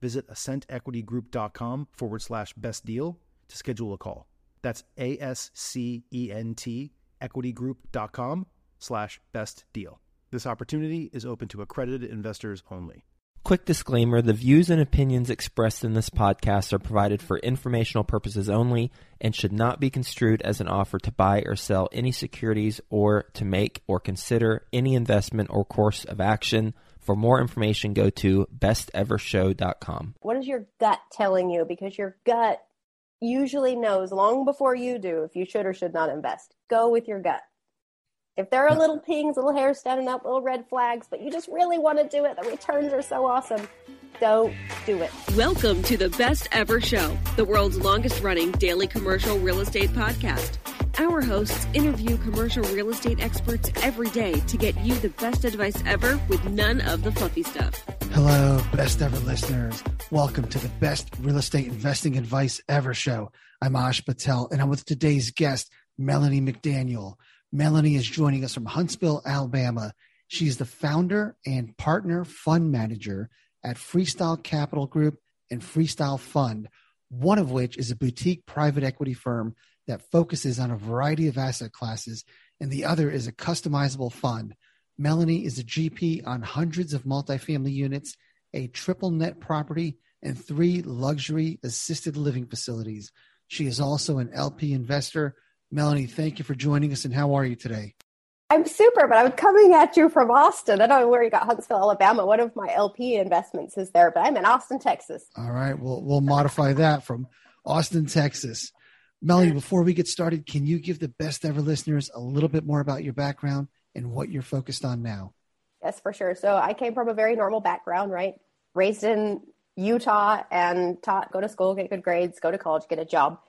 visit ascentequitygroup.com forward slash best deal to schedule a call. That's A S C E N T equitygroup.com slash best deal. This opportunity is open to accredited investors only. Quick disclaimer the views and opinions expressed in this podcast are provided for informational purposes only and should not be construed as an offer to buy or sell any securities or to make or consider any investment or course of action. For more information, go to bestevershow.com. What is your gut telling you? Because your gut usually knows long before you do if you should or should not invest. Go with your gut. If there are little pings, little hairs standing up, little red flags, but you just really want to do it, the returns are so awesome, don't do it. Welcome to the Best Ever Show, the world's longest running daily commercial real estate podcast. Our hosts interview commercial real estate experts every day to get you the best advice ever with none of the fluffy stuff. Hello, best ever listeners. Welcome to the best real estate investing advice ever show. I'm Ash Patel and I'm with today's guest, Melanie McDaniel. Melanie is joining us from Huntsville, Alabama. She's the founder and partner fund manager at Freestyle Capital Group and Freestyle Fund, one of which is a boutique private equity firm that focuses on a variety of asset classes, and the other is a customizable fund. Melanie is a GP on hundreds of multifamily units, a triple net property, and three luxury assisted living facilities. She is also an LP investor Melanie, thank you for joining us. And how are you today? I'm super, but I'm coming at you from Austin. I don't know where you got Huntsville, Alabama. One of my LP investments is there, but I'm in Austin, Texas. All right. We'll, we'll modify that from Austin, Texas. Melanie, before we get started, can you give the best ever listeners a little bit more about your background and what you're focused on now? Yes, for sure. So I came from a very normal background, right? Raised in Utah and taught, go to school, get good grades, go to college, get a job.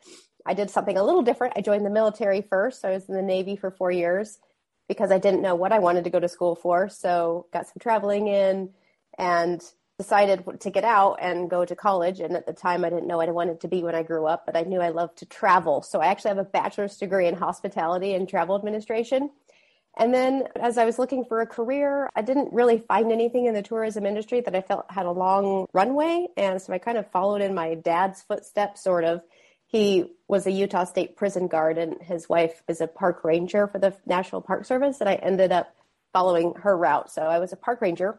I did something a little different. I joined the military first. I was in the Navy for four years because I didn't know what I wanted to go to school for. So got some traveling in and decided to get out and go to college. And at the time, I didn't know what I wanted to be when I grew up, but I knew I loved to travel. So I actually have a bachelor's degree in hospitality and travel administration. And then as I was looking for a career, I didn't really find anything in the tourism industry that I felt had a long runway. And so I kind of followed in my dad's footsteps, sort of he was a Utah State prison guard, and his wife is a park ranger for the National Park Service. And I ended up following her route. So I was a park ranger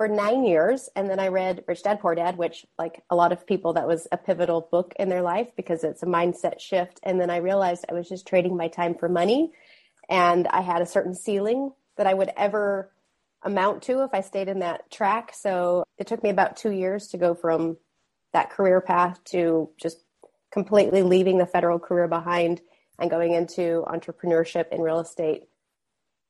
for nine years. And then I read Rich Dad Poor Dad, which, like a lot of people, that was a pivotal book in their life because it's a mindset shift. And then I realized I was just trading my time for money. And I had a certain ceiling that I would ever amount to if I stayed in that track. So it took me about two years to go from that career path to just completely leaving the federal career behind and going into entrepreneurship in real estate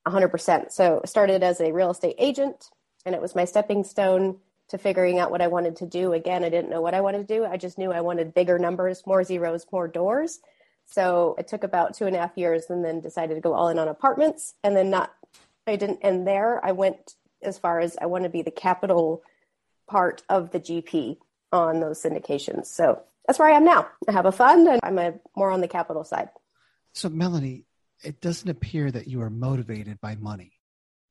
100%. So started as a real estate agent and it was my stepping stone to figuring out what I wanted to do. Again, I didn't know what I wanted to do. I just knew I wanted bigger numbers, more zeros, more doors. So it took about two and a half years and then decided to go all in on apartments. And then not, I didn't end there. I went as far as I want to be the capital part of the GP on those syndications. So that's where I am now. I have a fund and I'm a, more on the capital side. So, Melanie, it doesn't appear that you are motivated by money.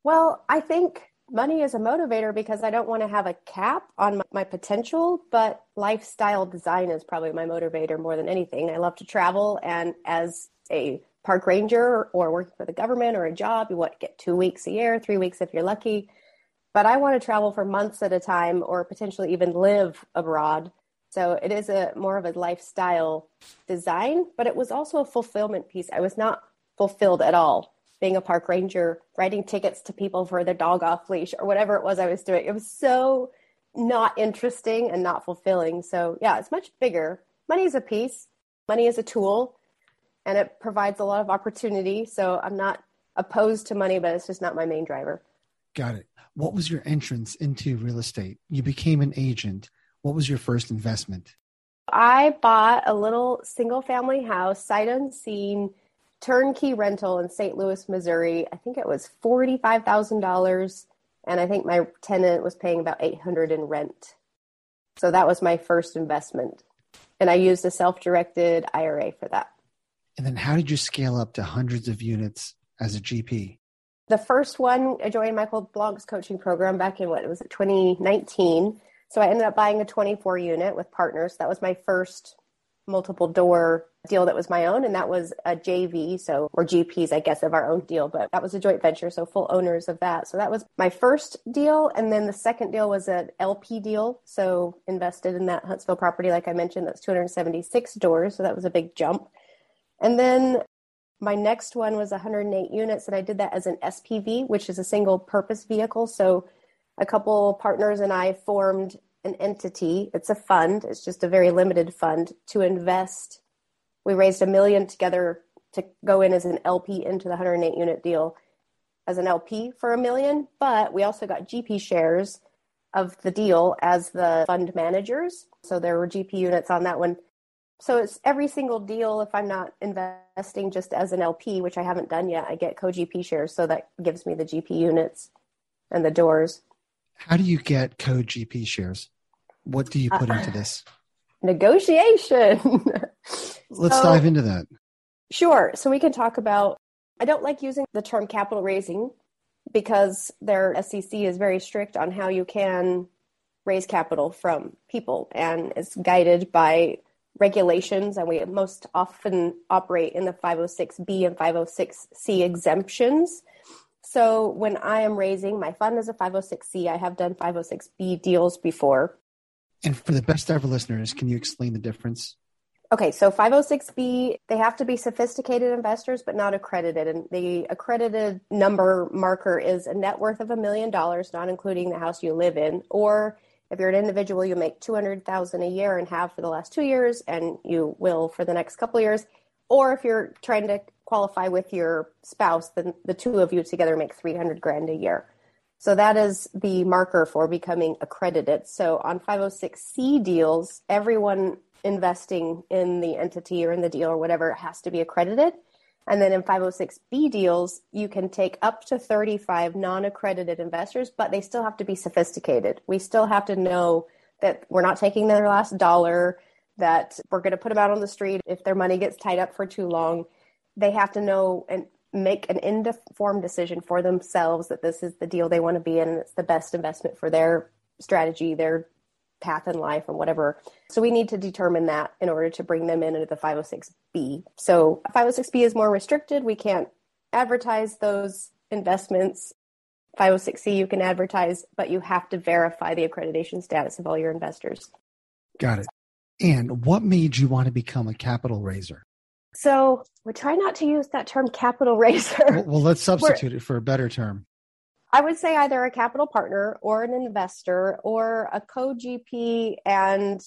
Well, I think money is a motivator because I don't want to have a cap on my, my, potential, but lifestyle design is probably my motivator more than anything. I love to travel, and as a park ranger or working for the government or a job, you want to get two weeks a year, three weeks if you're lucky. But I want to travel for months at a time or potentially even live abroad So it is a more of a lifestyle design, but it was also a fulfillment piece. I was not fulfilled at all being a park ranger, writing tickets to people for their dog off leash or whatever it was I was doing. It was so not interesting and not fulfilling. So yeah, it's much bigger. Money is a piece. Money is a tool and it provides a lot of opportunity. So I'm not opposed to money, but it's just not my main driver. Got it. What was your entrance into real estate? You became an agent. What was your first investment? I bought a little single family house, sight unseen, turnkey rental in St. Louis, Missouri. I think it was $45,000 and I think my tenant was paying about 800 in rent. So that was my first investment. And I used a self-directed IRA for that. And then how did you scale up to hundreds of units as a GP? The first one, I joined Michael Blank's coaching program back in what was it, 2019. So I ended up buying a 24 unit with partners. That was my first multiple door deal that was my own, and that was a JV, so or GPs, I guess, of our own deal, but that was a joint venture, so full owners of that. So that was my first deal, and then the second deal was an LP deal, so invested in that Huntsville property, like I mentioned, that's 276 doors, so that was a big jump. And then my next one was 108 units, and I did that as an SPV, which is a single purpose vehicle. So a couple partners and I formed an entity. It's a fund. It's just a very limited fund to invest. We raised a million together to go in as an LP into the 108 unit deal as an LP for a million, but we also got GP shares of the deal as the fund managers. So there were GP units on that one. So it's every single deal. If I'm not investing just as an LP, which I haven't done yet, I get co GP shares. So that gives me the GP units and the doors. How do you get co-GP shares? What do you put uh, into this? Negotiation. Let's so, dive into that. Sure. So we can talk about. I don't like using the term capital raising because their SEC is very strict on how you can raise capital from people and it's guided by regulations and we most often operate in the 506b and 506c exemptions so when I am raising, my fund as a 506c. I have done 506b deals before. And for the best ever listeners, can you explain the difference? Okay, so 506b, they have to be sophisticated investors, but not accredited. And the accredited number marker is a net worth of a million dollars, not including the house you live in. Or if you're an individual, you make 200,000 a year and have for the last two years, and you will for the next couple years. Or if you're trying to qualify with your spouse, then the two of you together make 300 grand a year. So that is the marker for becoming accredited. So on 506C deals, everyone investing in the entity or in the deal or whatever has to be accredited. And then in 506B deals, you can take up to 35 non accredited investors, but they still have to be sophisticated. We still have to know that we're not taking their last dollar, that we're going to put them out on the street if their money gets tied up for too long they have to know and make an informed decision for themselves that this is the deal they want to be in and it's the best investment for their strategy, their path in life, and whatever. So we need to determine that in order to bring them in into the 506B. So 506B is more restricted. We can't advertise those investments. 506C you can advertise, but you have to verify the accreditation status of all your investors. Got it. And what made you want to become a capital raiser? So we try not to use that term capital raiser. Well, well let's substitute it for a better term. I would say either a capital partner or an investor or a co GP. And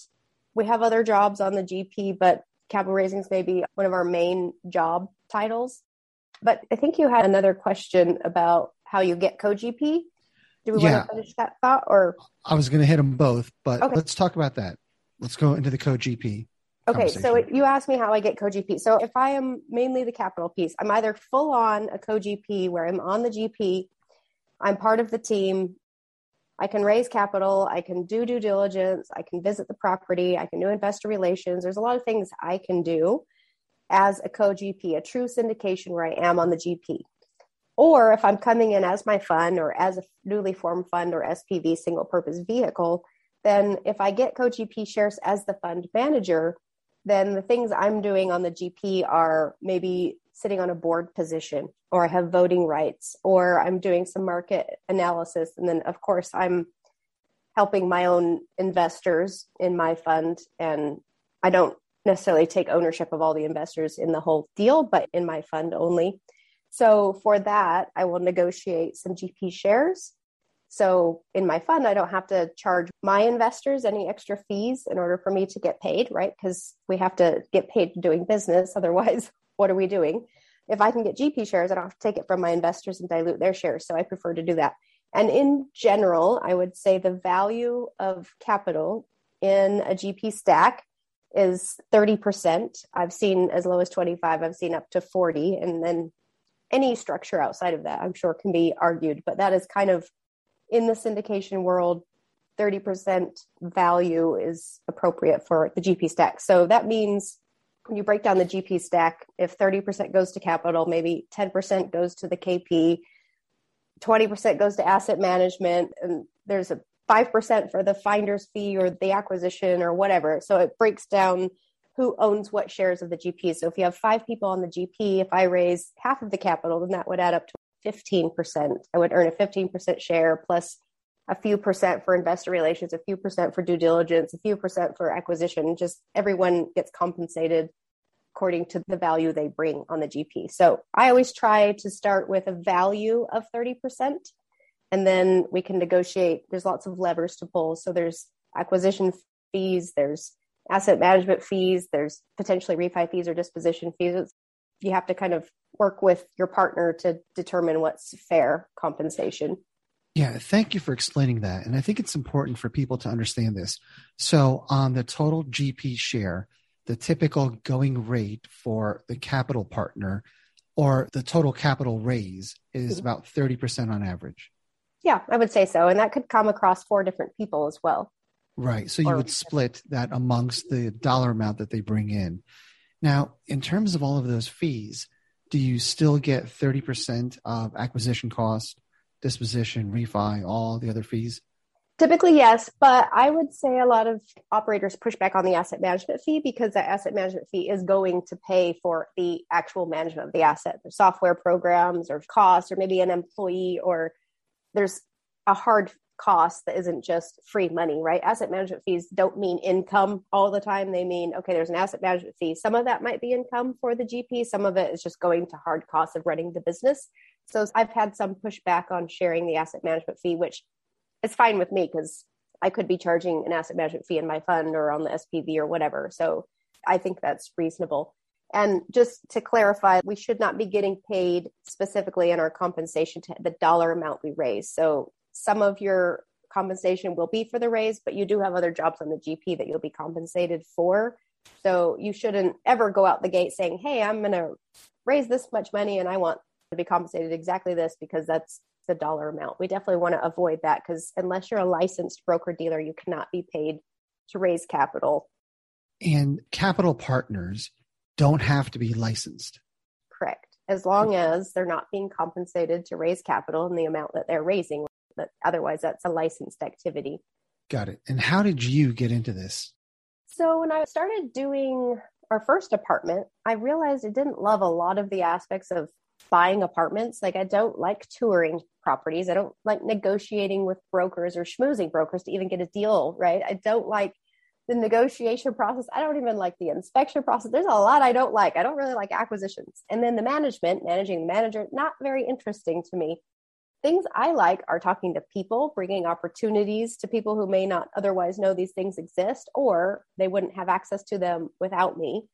we have other jobs on the GP, but capital raising is maybe one of our main job titles. But I think you had another question about how you get co GP. Do we yeah. want to finish that thought or? I was going to hit them both, but okay. let's talk about that. Let's go into the co GP. Okay, so you asked me how I get co-GP. So if I am mainly the capital piece, I'm either full on a co-GP where I'm on the GP, I'm part of the team, I can raise capital, I can do due diligence, I can visit the property, I can do investor relations. There's a lot of things I can do as a co-GP, a true syndication where I am on the GP. Or if I'm coming in as my fund or as a newly formed fund or SPV single purpose vehicle, then if I get co-GP shares as the fund manager, then the things I'm doing on the GP are maybe sitting on a board position or I have voting rights or I'm doing some market analysis. And then, of course, I'm helping my own investors in my fund. And I don't necessarily take ownership of all the investors in the whole deal, but in my fund only. So for that, I will negotiate some GP shares. So in my fund, I don't have to charge my investors any extra fees in order for me to get paid, right? Because we have to get paid doing business. Otherwise, what are we doing? If I can get GP shares, I don't have to take it from my investors and dilute their shares. So I prefer to do that. And in general, I would say the value of capital in a GP stack is 30%. I've seen as low as 25, I've seen up to 40. And then any structure outside of that, I'm sure can be argued, but that is kind of in the syndication world, 30% value is appropriate for the GP stack. So that means when you break down the GP stack, if 30% goes to capital, maybe 10% goes to the KP, 20% goes to asset management, and there's a 5% for the finder's fee or the acquisition or whatever. So it breaks down who owns what shares of the GP. So if you have five people on the GP, if I raise half of the capital, then that would add up to 15%. I would earn a 15% share plus a few percent for investor relations, a few percent for due diligence, a few percent for acquisition. Just everyone gets compensated according to the value they bring on the GP. So I always try to start with a value of 30%, and then we can negotiate. There's lots of levers to pull. So there's acquisition fees, there's asset management fees, there's potentially refi fees or disposition fees. You have to kind of work with your partner to determine what's fair compensation. Yeah, thank you for explaining that. And I think it's important for people to understand this. So, on the total GP share, the typical going rate for the capital partner or the total capital raise is mm-hmm. about 30% on average. Yeah, I would say so. And that could come across four different people as well. Right. So, you or, would split that amongst the dollar amount that they bring in. Now, in terms of all of those fees, do you still get 30% of acquisition cost, disposition, refi, all the other fees? Typically, yes, but I would say a lot of operators push back on the asset management fee because that asset management fee is going to pay for the actual management of the asset, the software programs or costs, or maybe an employee, or there's a hard cost that isn't just free money, right? Asset management fees don't mean income all the time. They mean, okay, there's an asset management fee. Some of that might be income for the GP, some of it is just going to hard costs of running the business. So I've had some pushback on sharing the asset management fee, which is fine with me because I could be charging an asset management fee in my fund or on the SPV or whatever. So I think that's reasonable. And just to clarify, we should not be getting paid specifically in our compensation to the dollar amount we raise. So some of your compensation will be for the raise, but you do have other jobs on the GP that you'll be compensated for. So you shouldn't ever go out the gate saying, Hey, I'm going to raise this much money and I want to be compensated exactly this because that's the dollar amount. We definitely want to avoid that because unless you're a licensed broker dealer, you cannot be paid to raise capital. And capital partners don't have to be licensed. Correct. As long as they're not being compensated to raise capital in the amount that they're raising but otherwise that's a licensed activity. Got it. And how did you get into this? So when I started doing our first apartment, I realized I didn't love a lot of the aspects of buying apartments. Like I don't like touring properties. I don't like negotiating with brokers or schmoozing brokers to even get a deal, right? I don't like the negotiation process. I don't even like the inspection process. There's a lot I don't like. I don't really like acquisitions. And then the management, managing the manager, not very interesting to me things I like are talking to people, bringing opportunities to people who may not otherwise know these things exist or they wouldn't have access to them without me.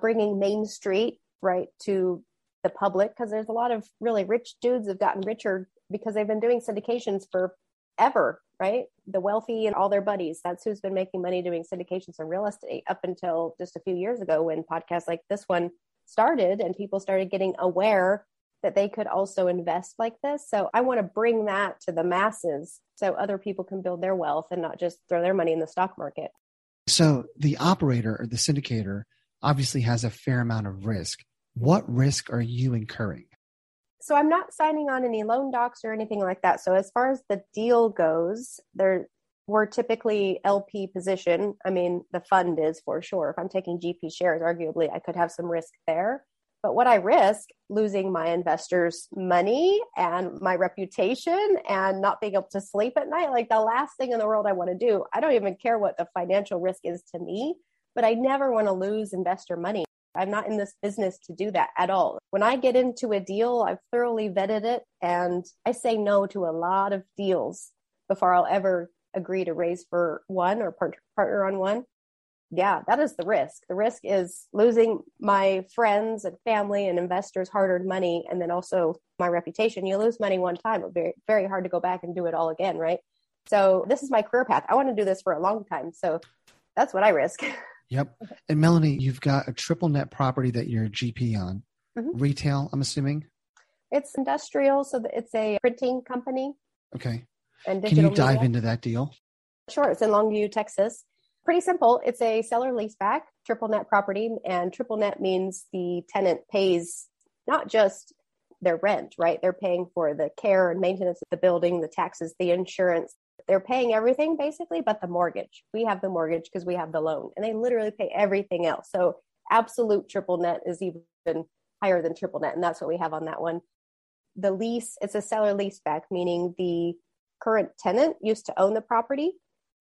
Bringing Main Street right to the public because there's a lot of really rich dudes have gotten richer because they've been doing syndications for ever, right? The wealthy and all their buddies. That's who's been making money doing syndications in real estate up until just a few years ago when podcasts like this one started and people started getting aware that they could also invest like this. So I want to bring that to the masses so other people can build their wealth and not just throw their money in the stock market. So the operator or the syndicator obviously has a fair amount of risk. What risk are you incurring? So I'm not signing on any loan docs or anything like that. So as far as the deal goes, there we're typically LP position. I mean, the fund is for sure. If I'm taking GP shares, arguably I could have some risk there But what I risk losing my investors' money and my reputation and not being able to sleep at night. Like the last thing in the world I want to do, I don't even care what the financial risk is to me, but I never want to lose investor money. I'm not in this business to do that at all. When I get into a deal, I've thoroughly vetted it and I say no to a lot of deals before I'll ever agree to raise for one or partner on one. Yeah, that is the risk. The risk is losing my friends and family and investors' hard earned money and then also my reputation. You lose money one time, it's very, very hard to go back and do it all again, right? So this is my career path. I want to do this for a long time. So that's what I risk. Yep. And Melanie, you've got a triple net property that you're a GP on. Mm-hmm. Retail, I'm assuming? It's industrial, so it's a printing company. Okay. And Can you dive media. into that deal? Sure. It's in Longview, Texas. Pretty simple. It's a seller leaseback, triple net property, and triple net means the tenant pays not just their rent, right? They're paying for the care and maintenance of the building, the taxes, the insurance, they're paying everything basically but the mortgage we have the mortgage because we have the loan and they literally pay everything else so absolute triple net is even higher than triple net and that's what we have on that one the lease it's a seller lease back meaning the current tenant used to own the property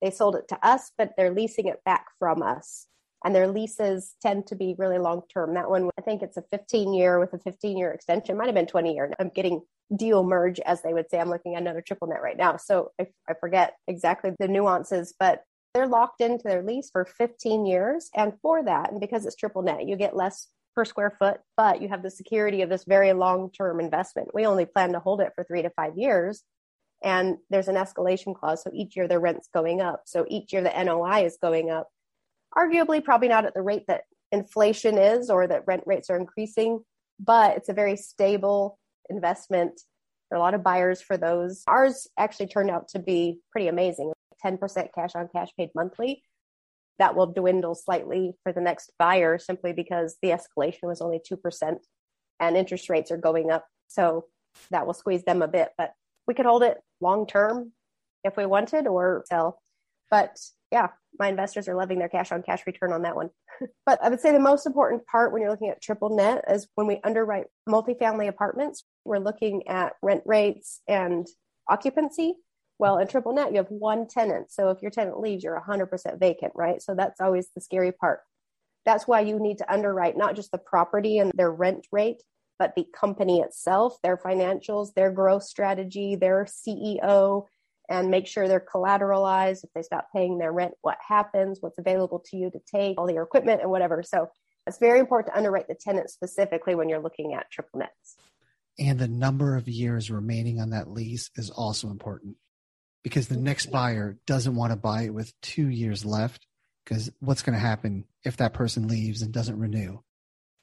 they sold it to us but they're leasing it back from us and their leases tend to be really long term. That one, I think it's a 15 year with a 15 year extension, might have been 20 year. I'm getting deal merge, as they would say. I'm looking at another triple net right now. So I, I forget exactly the nuances, but they're locked into their lease for 15 years. And for that, and because it's triple net, you get less per square foot, but you have the security of this very long term investment. We only plan to hold it for three to five years. And there's an escalation clause. So each year the rent's going up. So each year the NOI is going up arguably probably not at the rate that inflation is or that rent rates are increasing, but it's a very stable investment. There are a lot of buyers for those. Ours actually turned out to be pretty amazing 10% cash on cash paid monthly. That will dwindle slightly for the next buyer simply because the escalation was only 2% and interest rates are going up. So that will squeeze them a bit, but we could hold it long term if we wanted or sell. But yeah, my investors are loving their cash on cash return on that one. but I would say the most important part when you're looking at triple net is when we underwrite multifamily apartments, we're looking at rent rates and occupancy. Well, in triple net, you have one tenant. So if your tenant leaves, you're 100% vacant, right? So that's always the scary part. That's why you need to underwrite not just the property and their rent rate, but the company itself, their financials, their growth strategy, their CEO, and make sure they're collateralized. If they stop paying their rent, what happens, what's available to you to take, all your equipment and whatever. So it's very important to underwrite the tenant specifically when you're looking at triple nets. And the number of years remaining on that lease is also important because the next buyer doesn't want to buy it with two years left because what's going to happen if that person leaves and doesn't renew?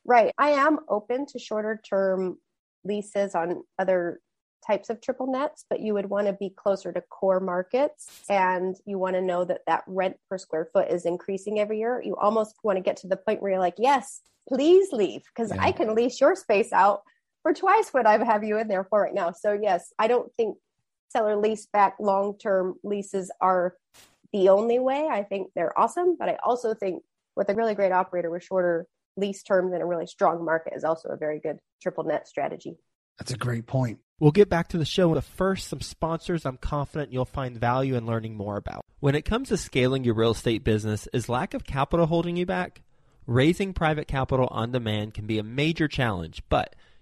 Right. I am open to shorter term leases on other types of triple nets, but you would want to be closer to core markets and you want to know that that rent per square foot is increasing every year. You almost want to get to the point where you're like, yes, please leave because yeah. I can lease your space out for twice what I have you in there for right now. So, yes, I don't think seller lease back long term leases are the only way. I think they're awesome, but I also think with a really great operator with shorter lease terms in a really strong market is also a very good triple net strategy. That's a great point. We'll get back to the show, but first, some sponsors I'm confident you'll find value in learning more about. When it comes to scaling your real estate business, is lack of capital holding you back? Raising private capital on demand can be a major challenge, but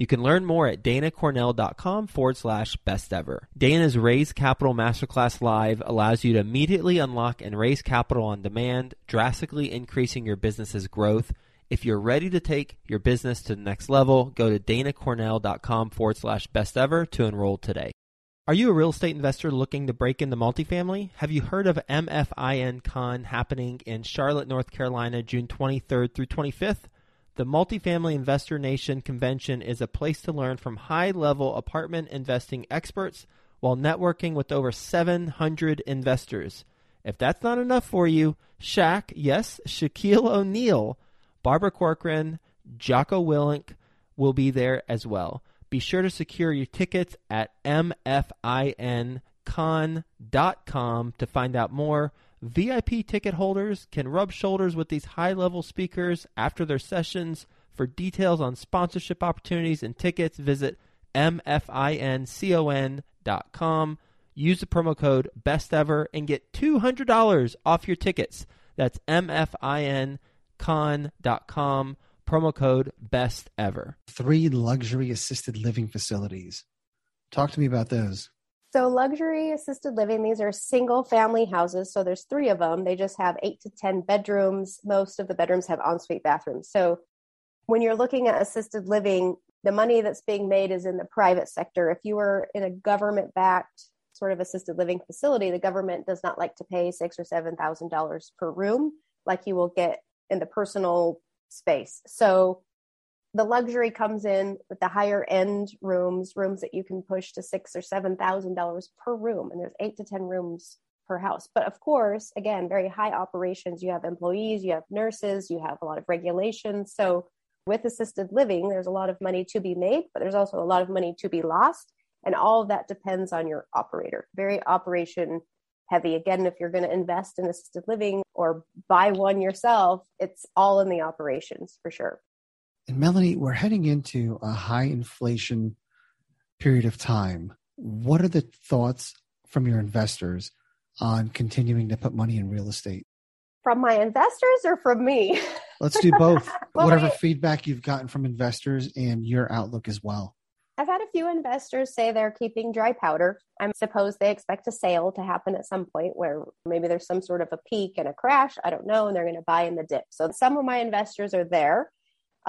You can learn more at danacornell.com forward slash best ever. Dana's Raise Capital Masterclass Live allows you to immediately unlock and raise capital on demand, drastically increasing your business's growth. If you're ready to take your business to the next level, go to danacornell.com forward slash best ever to enroll today. Are you a real estate investor looking to break into multifamily? Have you heard of MFIN Con happening in Charlotte, North Carolina, June 23rd through 25th? The Multifamily Investor Nation convention is a place to learn from high level apartment investing experts while networking with over 700 investors. If that's not enough for you, Shaq, yes, Shaquille O'Neal, Barbara Corcoran, Jocko Willink will be there as well. Be sure to secure your tickets at mfincon.com to find out more. VIP ticket holders can rub shoulders with these high level speakers after their sessions. For details on sponsorship opportunities and tickets, visit mfincon.com. Use the promo code BESTEVER and get $200 off your tickets. That's mfincon.com. Promo code BESTEVER. Three luxury assisted living facilities. Talk to me about those. So luxury assisted living, these are single family houses. So there's three of them. They just have eight to 10 bedrooms. Most of the bedrooms have ensuite bathrooms. So when you're looking at assisted living, the money that's being made is in the private sector. If you were in a government backed sort of assisted living facility, the government does not like to pay six or seven thousand dollars per room like you will get in the personal space. So the luxury comes in with the higher end rooms, rooms that you can push to six or seven thousand dollars per room, and there's eight to ten rooms per house. But of course, again, very high operations. You have employees, you have nurses, you have a lot of regulations. So with assisted living, there's a lot of money to be made, but there's also a lot of money to be lost. And all of that depends on your operator. Very operation heavy. Again, if you're going to invest in assisted living or buy one yourself, it's all in the operations for sure. And Melanie, we're heading into a high inflation period of time. What are the thoughts from your investors on continuing to put money in real estate? From my investors or from me? Let's do both. Well, Whatever I- feedback you've gotten from investors and your outlook as well. I've had a few investors say they're keeping dry powder. I suppose they expect a sale to happen at some point where maybe there's some sort of a peak and a crash. I don't know. And they're going to buy in the dip. So some of my investors are there.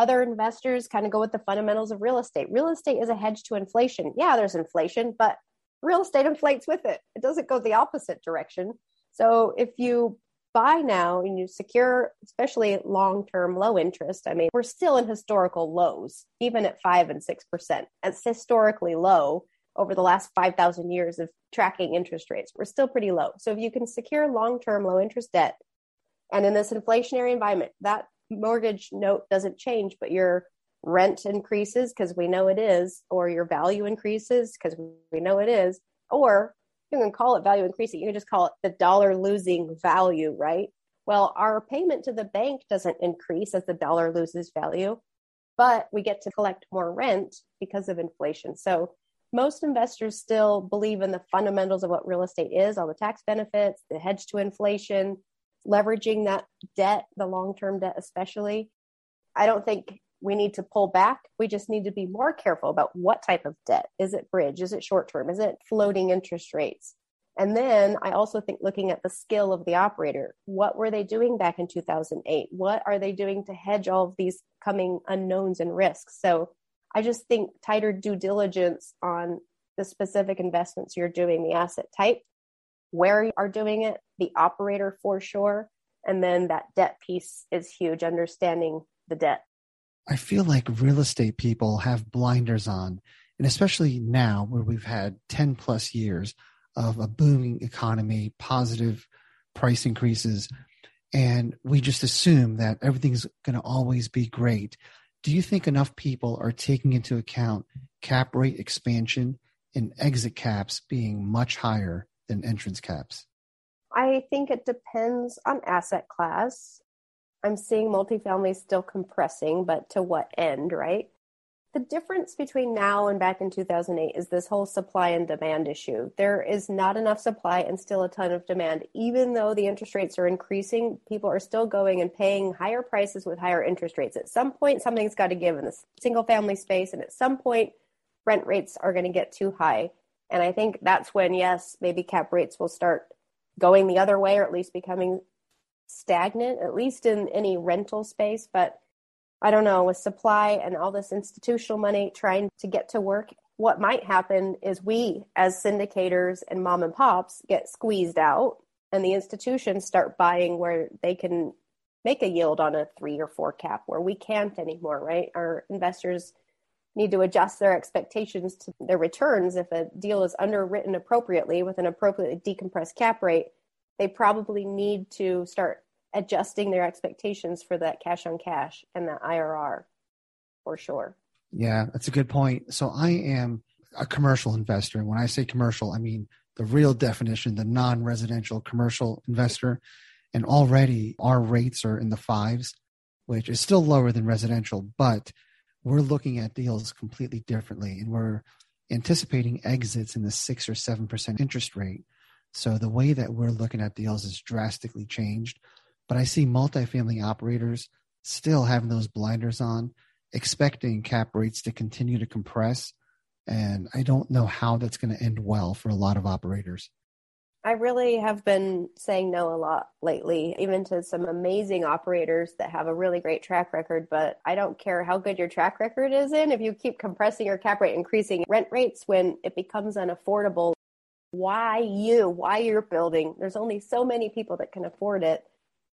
Other investors kind of go with the fundamentals of real estate. Real estate is a hedge to inflation. Yeah, there's inflation, but real estate inflates with it. It doesn't go the opposite direction. So if you buy now and you secure, especially long term low interest, I mean, we're still in historical lows, even at five and 6%. It's historically low over the last 5,000 years of tracking interest rates. We're still pretty low. So if you can secure long term low interest debt, and in this inflationary environment, that mortgage note doesn't change, but your rent increases because we know it is, or your value increases because we know it is, or you can call it value increasing. You can just call it the dollar losing value, right? Well, our payment to the bank doesn't increase as the dollar loses value, but we get to collect more rent because of inflation. So most investors still believe in the fundamentals of what real estate is, all the tax benefits, the hedge to inflation, leveraging that debt, the long term debt, especially. I don't think we need to pull back. We just need to be more careful about what type of debt. Is it bridge? Is it short term? Is it floating interest rates? And then I also think looking at the skill of the operator. What were they doing back in 2008? What are they doing to hedge all of these coming unknowns and risks? So I just think tighter due diligence on the specific investments you're doing, the asset type, where you are doing it, the operator for sure. And then that debt piece is huge, understanding the debt. I feel like real estate people have blinders on, and especially now where we've had 10 plus years of a booming economy, positive price increases, and we just assume that everything's going to always be great. Do you think enough people are taking into account cap rate expansion and exit caps being much higher than entrance caps? I think it depends on asset class. I'm seeing multifamily still compressing, but to what end, right? The difference between now and back in 2008 is this whole supply and demand issue. There is not enough supply and still a ton of demand. Even though the interest rates are increasing, people are still going and paying higher prices with higher interest rates. At some point, something's got to give in the single family space, and at some point, rent rates are going to get too high. And I think that's when, yes, maybe cap rates will start going the other way or at least becoming stagnant, at least in any rental space. But I don't know, with supply and all this institutional money trying to get to work, what might happen is we, as syndicators and mom and pops, get squeezed out, and the institutions start buying where they can make a yield on a three or four cap where we can't anymore, right? Our investors need to adjust their expectations to their returns. If a deal is underwritten appropriately with an appropriately decompressed cap rate, they probably need to start adjusting their expectations for that cash on cash and that IRR for sure. Yeah, that's a good point. So I am a commercial investor. And when I say commercial, I mean the real definition, the non residential commercial investor. And already our rates are in the fives, which is still lower than residential, but we're looking at deals completely differently. And we're anticipating exits in the six or 7% interest rate. So the way that we're looking at deals is drastically changed. But I see multifamily operators still having those blinders on, expecting cap rates to continue to compress and I don't know how that's going to end well for a lot of operators. I really have been saying no a lot lately, even to some amazing operators that have a really great track record. But I don't care how good your track record is in. If you keep compressing your cap rate, increasing rent rates when it becomes unaffordable, why you? Why you're building? There's only so many people that can afford it.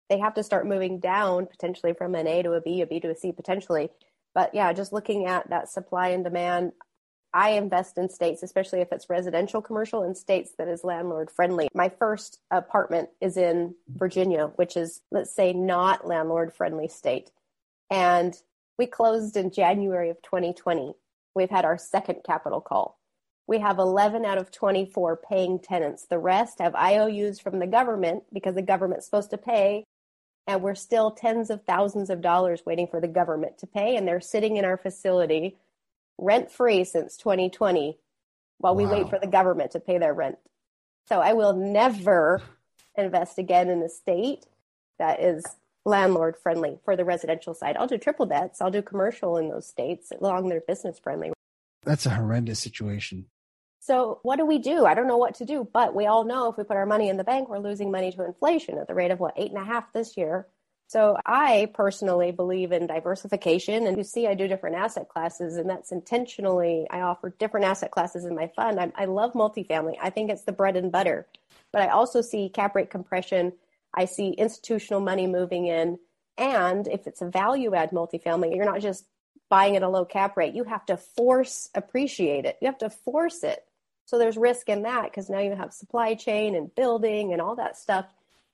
They have to start moving down potentially from an A to a B, a B to a C potentially. But yeah, just looking at that supply and demand, I invest in states, especially if it's residential commercial, in states that is landlord friendly. My first apartment is in Virginia, which is, let's say, not landlord friendly state. And we closed in January of 2020. We've had our second capital call. We have 11 out of 24 paying tenants. The rest have IOUs from the government because the government's supposed to pay. And we're still tens of thousands of dollars waiting for the government to pay. And they're sitting in our facility rent free since 2020 while wow. we wait for the government to pay their rent. So I will never invest again in a state that is landlord friendly for the residential side. I'll do triple nets, I'll do commercial in those states along they're business friendly. That's a horrendous situation. So, what do we do? I don't know what to do, but we all know if we put our money in the bank, we're losing money to inflation at the rate of what, eight and a half this year. So I personally believe in diversification. And you see, I do different asset classes, and that's intentionally, I offer different asset classes in my fund. I, I love multifamily. I think it's the bread and butter. But I also see cap rate compression. I see institutional money moving in. And if it's a value add multifamily, you're not just buying at a low cap rate. You have to force appreciate it. You have to force it. So there's risk in that because now you have supply chain and building and all that stuff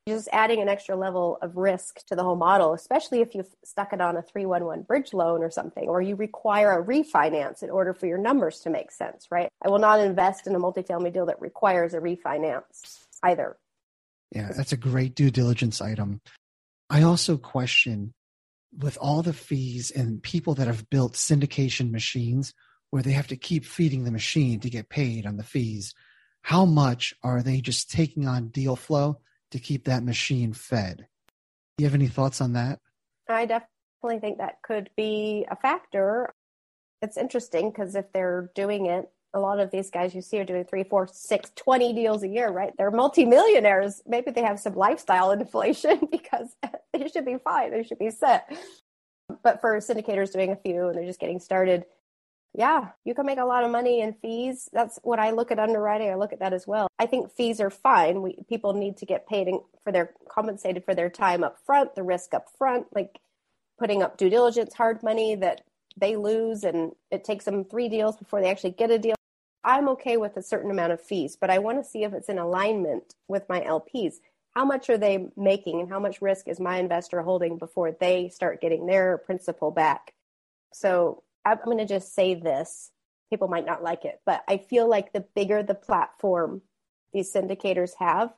just adding an extra level of risk to the whole model, especially if you've stuck it on a 311 bridge loan or something, or you require a refinance in order for your numbers to make sense, right? I will not invest in a multifamily deal that requires a refinance either. Yeah, that's a great due diligence item. I also question with all the fees and people that have built syndication machines where they have to keep feeding the machine to get paid on the fees, how much are they just taking on deal flow to keep that machine fed. Do you have any thoughts on that? I definitely think that could be a factor. It's interesting because if they're doing it, a lot of these guys you see are doing three, four, six, 20 deals a year, right? They're multimillionaires. Maybe they have some lifestyle inflation because they should be fine. They should be set. But for syndicators doing a few and they're just getting started, yeah, you can make a lot of money in fees. That's what I look at underwriting. I look at that as well. I think fees are fine. We, people need to get paid for their compensated for their time up front, the risk up front, like putting up due diligence, hard money that they lose, and it takes them three deals before they actually get a deal. I'm okay with a certain amount of fees, but I want to see if it's in alignment with my LPs. How much are they making, and how much risk is my investor holding before they start getting their principal back? So I'm going to just say this. People might not like it, but I feel like the bigger the platform these syndicators have,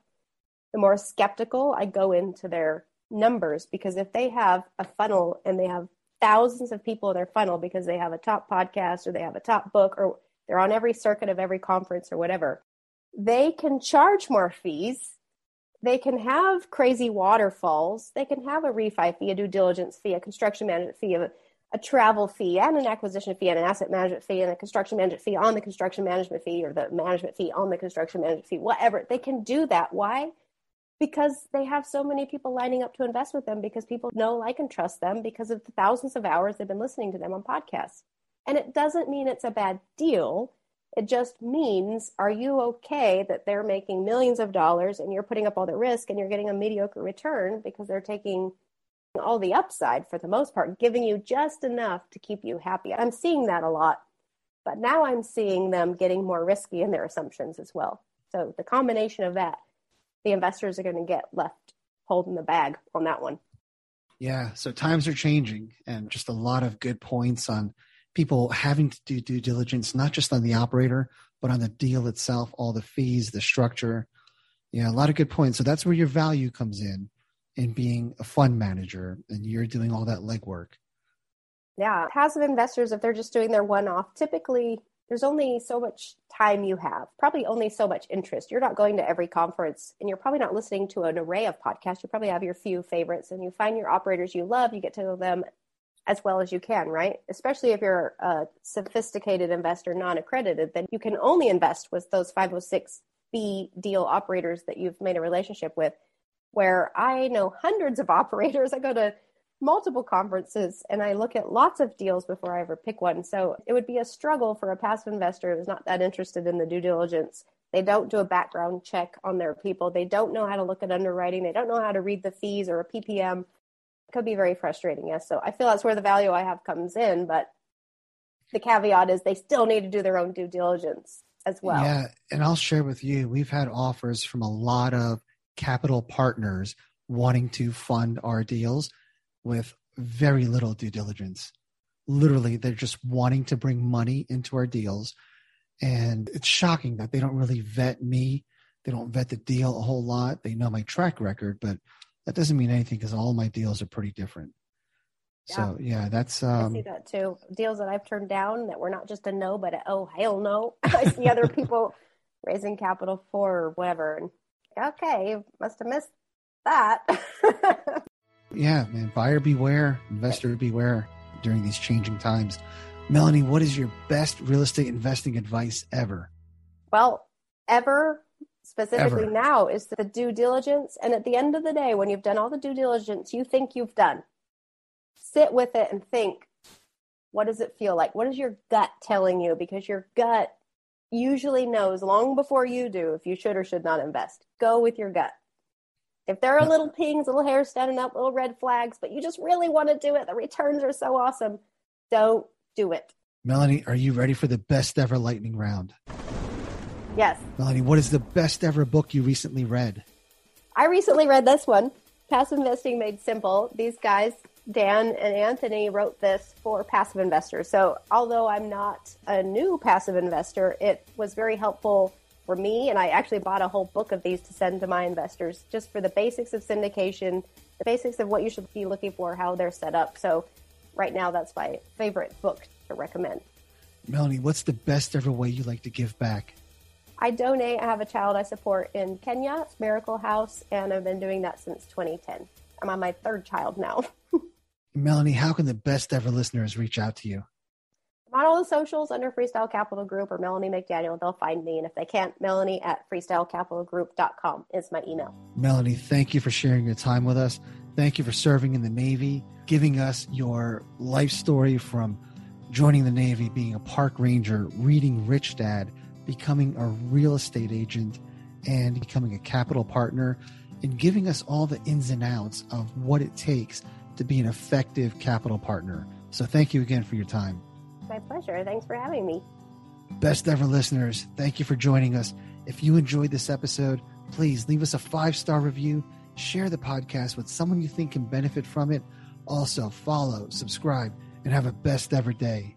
the more skeptical I go into their numbers because if they have a funnel and they have thousands of people in their funnel because they have a top podcast or they have a top book or they're on every circuit of every conference or whatever, they can charge more fees. They can have crazy waterfalls. They can have a refi fee, a due diligence fee, a construction management fee, a a travel fee and an acquisition fee and an asset management fee and a construction management fee on the construction management fee or the management fee on the construction management fee, whatever. They can do that. Why? Because they have so many people lining up to invest with them because people know, like, and trust them because of the thousands of hours they've been listening to them on podcasts. And it doesn't mean it's a bad deal. It just means, are you okay that they're making millions of dollars and you're putting up all the risk and you're getting a mediocre return because they're taking all the upside for the most part, giving you just enough to keep you happy. I'm seeing that a lot, but now I'm seeing them getting more risky in their assumptions as well. So the combination of that, the investors are going to get left holding the bag on that one. Yeah. So times are changing and just a lot of good points on people having to do due diligence, not just on the operator, but on the deal itself, all the fees, the structure. Yeah, a lot of good points. So that's where your value comes in, in being a fund manager and you're doing all that legwork. Yeah. Passive investors, if they're just doing their one off, typically there's only so much time you have, probably only so much interest. You're not going to every conference and you're probably not listening to an array of podcasts. You probably have your few favorites and you find your operators you love, you get to know them as well as you can, right? Especially if you're a sophisticated investor, non accredited, then you can only invest with those 506B deal operators that you've made a relationship with. Where I know hundreds of operators, I go to multiple conferences and I look at lots of deals before I ever pick one. So it would be a struggle for a passive investor who's not that interested in the due diligence. They don't do a background check on their people. They don't know how to look at underwriting. They don't know how to read the fees or a PPM. It could be very frustrating, yes. So I feel that's where the value I have comes in. But the caveat is they still need to do their own due diligence as well. Yeah. And I'll share with you, we've had offers from a lot of capital partners wanting to fund our deals with very little due diligence. Literally, they're just wanting to bring money into our deals. And it's shocking that they don't really vet me. They don't vet the deal a whole lot. They know my track record, but that doesn't mean anything because all my deals are pretty different. Yeah. So yeah, that's um, I see that too. Deals that I've turned down that were not just a no, but a, oh hell no. I see other people raising capital for or whatever. And okay, you must have missed that. yeah, man, buyer beware, investor beware during these changing times. Melanie, what is your best real estate investing advice ever? Well, ever specifically ever. now is the due diligence. And at the end of the day, when you've done all the due diligence you think you've done, sit with it and think, what does it feel like? What is your gut telling you? Because your gut usually knows long before you do if you should or should not invest. Go with your gut. If there are little pings, little hairs standing up, little red flags, but you just really want to do it, the returns are so awesome, don't do it. Melanie, are you ready for the best ever lightning round? Yes. Melanie, what is the best ever book you recently read? I recently read this one, Passive Investing Made Simple. These guys, Dan and Anthony, wrote this for passive investors. So, although I'm not a new passive investor, it was very helpful for me. And I actually bought a whole book of these to send to my investors just for the basics of syndication, the basics of what you should be looking for, how they're set up. So right now, that's my favorite book to recommend. Melanie, what's the best ever way you like to give back? I donate. I have a child I support in Kenya, Miracle House, and I've been doing that since 2010. I'm on my third child now. Melanie, how can the best ever listeners reach out to you? on all the socials under Freestyle Capital Group or Melanie McDaniel. They'll find me. And if they can't, Melanie at freestylecapitalgroup.com is my email. Melanie, thank you for sharing your time with us. Thank you for serving in the Navy, giving us your life story from joining the Navy, being a park ranger, reading Rich Dad, becoming a real estate agent, and becoming a capital partner, and giving us all the ins and outs of what it takes to be an effective capital partner. So thank you again for your time. My pleasure. Thanks for having me. Best ever listeners, thank you for joining us. If you enjoyed this episode, please leave us a five star review, share the podcast with someone you think can benefit from it. Also, follow, subscribe, and have a best ever day.